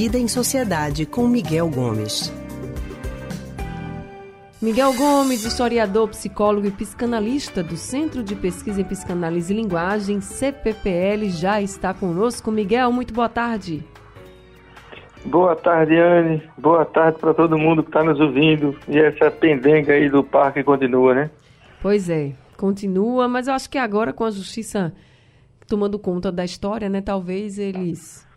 Vida em Sociedade com Miguel Gomes. Miguel Gomes, historiador, psicólogo e psicanalista do Centro de Pesquisa em Psicanálise e Linguagem, CPPL, já está conosco. Miguel, muito boa tarde. Boa tarde, Anne. Boa tarde para todo mundo que está nos ouvindo. E essa pendenga aí do parque continua, né? Pois é, continua, mas eu acho que agora com a justiça tomando conta da história, né, talvez eles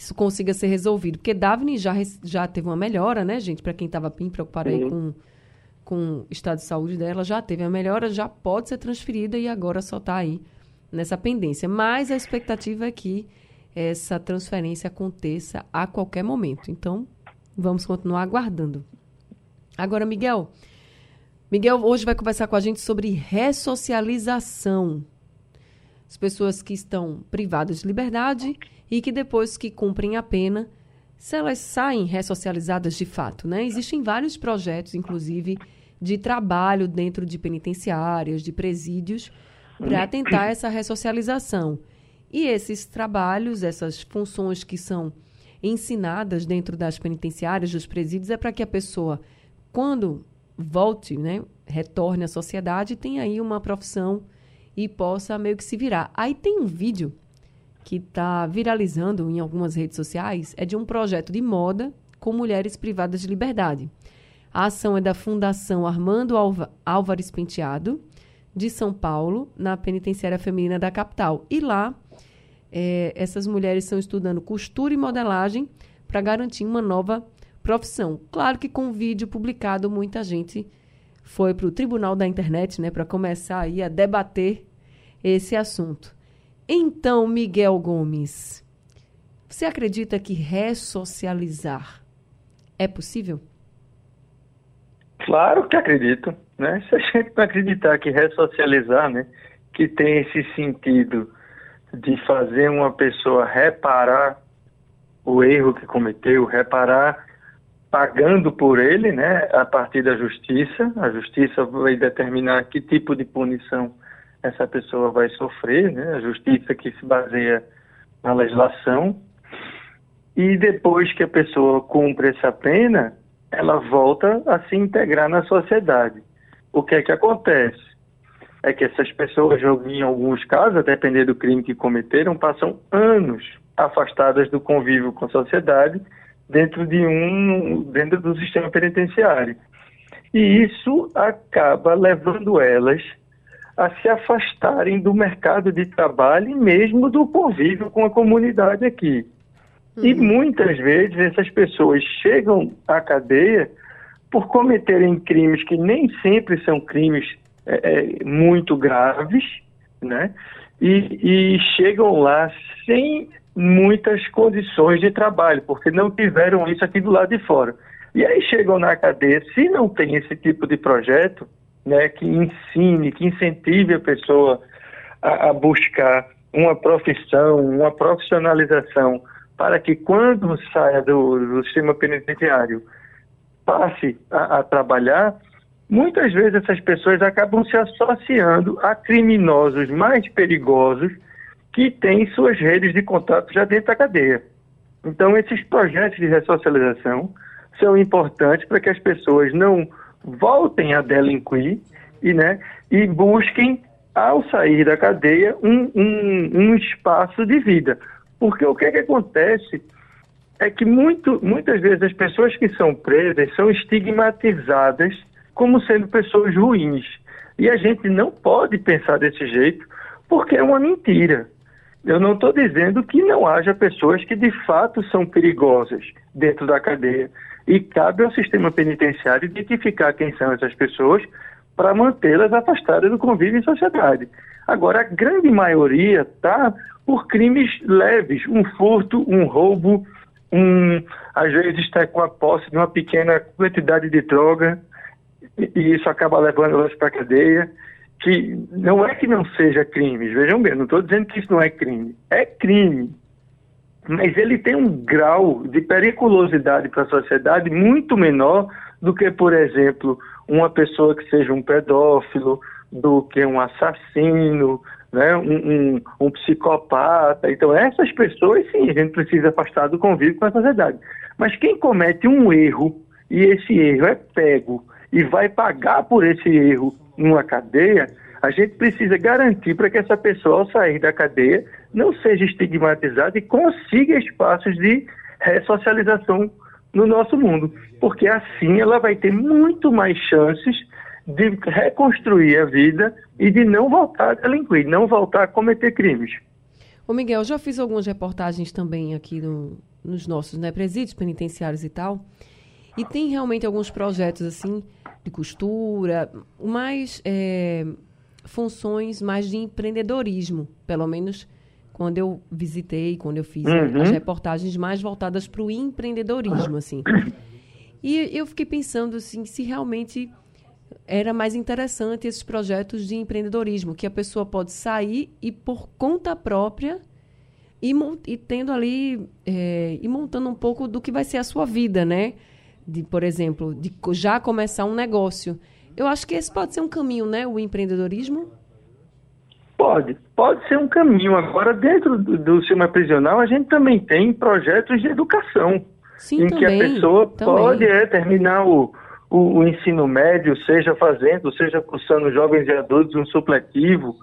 isso consiga ser resolvido. Porque Daphne já, já teve uma melhora, né, gente? Para quem estava bem preocupado aí com, com o estado de saúde dela, já teve a melhora, já pode ser transferida e agora só está aí nessa pendência. Mas a expectativa é que essa transferência aconteça a qualquer momento. Então, vamos continuar aguardando. Agora, Miguel. Miguel hoje vai conversar com a gente sobre ressocialização. As pessoas que estão privadas de liberdade e que depois que cumprem a pena, se elas saem ressocializadas de fato, né? Existem vários projetos, inclusive, de trabalho dentro de penitenciárias, de presídios, para tentar essa ressocialização. E esses trabalhos, essas funções que são ensinadas dentro das penitenciárias, dos presídios, é para que a pessoa, quando volte, né, retorne à sociedade, tenha aí uma profissão e possa meio que se virar. Aí tem um vídeo que está viralizando em algumas redes sociais, é de um projeto de moda com mulheres privadas de liberdade. A ação é da Fundação Armando Álvares Penteado, de São Paulo, na penitenciária feminina da capital. E lá é, essas mulheres estão estudando costura e modelagem para garantir uma nova profissão. Claro que com o vídeo publicado, muita gente foi para o tribunal da internet né, para começar aí a debater esse assunto. Então, Miguel Gomes, você acredita que ressocializar é possível? Claro que acredito. Né? Se a gente não acreditar que ressocializar, né, que tem esse sentido de fazer uma pessoa reparar o erro que cometeu, reparar pagando por ele, né, a partir da justiça. A justiça vai determinar que tipo de punição essa pessoa vai sofrer, né, a justiça que se baseia na legislação. E depois que a pessoa cumpre essa pena, ela volta a se integrar na sociedade. O que é que acontece? é que essas pessoas, em alguns casos, a depender do crime que cometeram, passam anos afastadas do convívio com a sociedade dentro de um dentro do sistema penitenciário. E isso acaba levando elas a se afastarem do mercado de trabalho e mesmo do convívio com a comunidade aqui. Uhum. E muitas vezes essas pessoas chegam à cadeia por cometerem crimes que nem sempre são crimes é, é, muito graves, né? E, e chegam lá sem muitas condições de trabalho, porque não tiveram isso aqui do lado de fora. E aí chegam na cadeia, se não tem esse tipo de projeto, né, que ensine, que incentive a pessoa a, a buscar uma profissão, uma profissionalização, para que quando saia do, do sistema penitenciário passe a, a trabalhar, Muitas vezes essas pessoas acabam se associando a criminosos mais perigosos que têm suas redes de contato já dentro da cadeia. Então, esses projetos de ressocialização são importantes para que as pessoas não voltem a delinquir e, né, e busquem, ao sair da cadeia, um, um, um espaço de vida. Porque o que, é que acontece é que muito, muitas vezes as pessoas que são presas são estigmatizadas como sendo pessoas ruins. E a gente não pode pensar desse jeito, porque é uma mentira. Eu não estou dizendo que não haja pessoas que de fato são perigosas dentro da cadeia. E cabe ao sistema penitenciário identificar quem são essas pessoas para mantê-las afastadas do convívio em sociedade. Agora, a grande maioria está por crimes leves, um furto, um roubo, um, às vezes está com a posse de uma pequena quantidade de droga, e isso acaba levando elas para a cadeia, que não é que não seja crime, vejam bem, não estou dizendo que isso não é crime, é crime, mas ele tem um grau de periculosidade para a sociedade muito menor do que, por exemplo, uma pessoa que seja um pedófilo, do que um assassino, né, um, um, um, psicopata. Então, essas pessoas, sim, a gente precisa afastar do convívio com a sociedade. Mas quem comete um erro e esse erro é pego e vai pagar por esse erro numa cadeia, a gente precisa garantir para que essa pessoa, ao sair da cadeia, não seja estigmatizada e consiga espaços de ressocialização no nosso mundo, porque assim ela vai ter muito mais chances de reconstruir a vida e de não voltar a delinquir, não voltar a cometer crimes. Ô Miguel, já fiz algumas reportagens também aqui no, nos nossos né, presídios penitenciários e tal, e tem realmente alguns projetos assim de costura, mais é, funções mais de empreendedorismo, pelo menos quando eu visitei, quando eu fiz uhum. as reportagens mais voltadas para o empreendedorismo, assim. E eu fiquei pensando assim, se realmente era mais interessante esses projetos de empreendedorismo, que a pessoa pode sair e por conta própria e, e tendo ali é, e montando um pouco do que vai ser a sua vida, né? De, por exemplo, de já começar um negócio. Eu acho que esse pode ser um caminho, né? O empreendedorismo. Pode, pode ser um caminho. Agora, dentro do, do sistema prisional, a gente também tem projetos de educação. Sim, em também, que a pessoa também. pode é, terminar o, o, o, ensino médio, seja fazendo, seja cursando jovens e adultos um supletivo,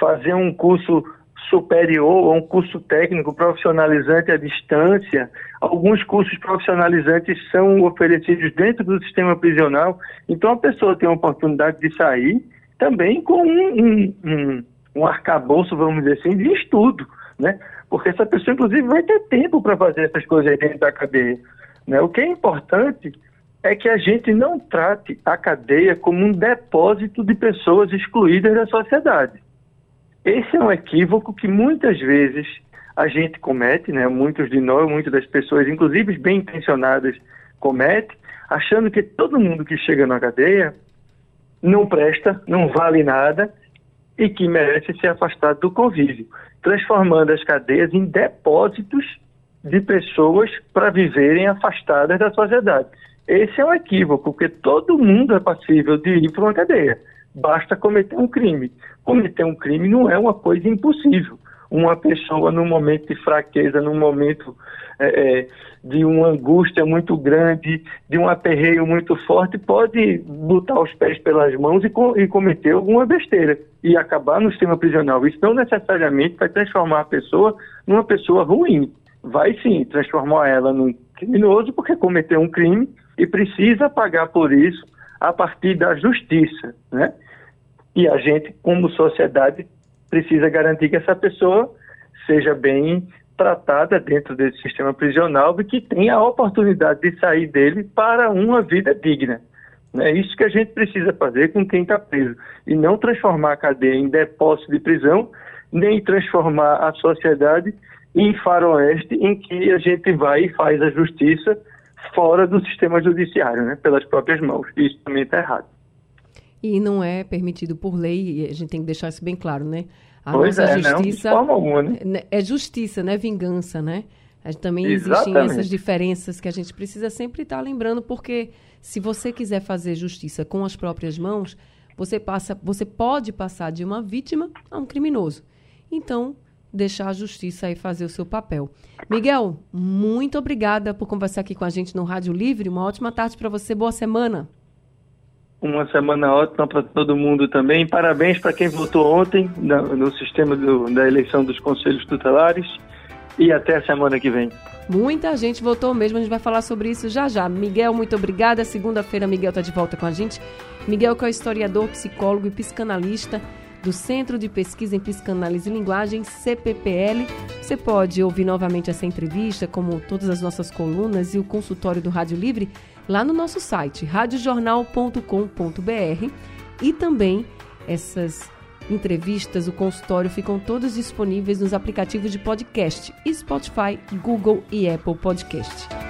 fazer um curso superior ou um curso técnico profissionalizante à distância. Alguns cursos profissionalizantes são oferecidos dentro do sistema prisional. Então a pessoa tem a oportunidade de sair também com um, um, um, um arcabouço, vamos dizer assim, de estudo, né? Porque essa pessoa, inclusive, vai ter tempo para fazer essas coisas dentro da cadeia. Né? O que é importante é que a gente não trate a cadeia como um depósito de pessoas excluídas da sociedade. Esse é um equívoco que muitas vezes a gente comete, né? muitos de nós, muitas das pessoas, inclusive bem intencionadas, cometem, achando que todo mundo que chega na cadeia não presta, não vale nada e que merece ser afastado do convívio, transformando as cadeias em depósitos de pessoas para viverem afastadas da sociedade. Esse é um equívoco, porque todo mundo é passível de ir para uma cadeia. Basta cometer um crime. Cometer um crime não é uma coisa impossível. Uma pessoa, num momento de fraqueza, num momento é, é de uma angústia muito grande, de um aperreio muito forte, pode botar os pés pelas mãos e, co e cometer alguma besteira e acabar no sistema prisional. Isso não necessariamente vai transformar a pessoa numa pessoa ruim. Vai sim transformar ela num criminoso porque cometeu um crime e precisa pagar por isso a partir da justiça, né? E a gente, como sociedade, precisa garantir que essa pessoa seja bem tratada dentro desse sistema prisional e que tenha a oportunidade de sair dele para uma vida digna. É isso que a gente precisa fazer com quem está preso. E não transformar a cadeia em depósito de prisão, nem transformar a sociedade em faroeste em que a gente vai e faz a justiça fora do sistema judiciário, né, pelas próprias mãos. Isso também está errado. E não é permitido por lei, e a gente tem que deixar isso bem claro, né? A pois nossa é, justiça não, de forma alguma, né? né? é justiça, não é vingança, né? Também Exatamente. existem essas diferenças que a gente precisa sempre estar lembrando, porque se você quiser fazer justiça com as próprias mãos, você passa, você pode passar de uma vítima a um criminoso. Então, deixar a justiça aí fazer o seu papel. Miguel, muito obrigada por conversar aqui com a gente no Rádio Livre. Uma ótima tarde para você, boa semana. Uma semana ótima para todo mundo também. Parabéns para quem votou ontem no sistema do, da eleição dos conselhos tutelares. E até a semana que vem. Muita gente votou mesmo, a gente vai falar sobre isso já já. Miguel, muito obrigada. Segunda-feira, Miguel está de volta com a gente. Miguel, que é historiador, psicólogo e psicanalista do Centro de Pesquisa em Psicanálise e Linguagem, CPPL. Você pode ouvir novamente essa entrevista, como todas as nossas colunas e o consultório do Rádio Livre, lá no nosso site, radiojornal.com.br. E também essas entrevistas, o consultório ficam todos disponíveis nos aplicativos de podcast Spotify, Google e Apple Podcast.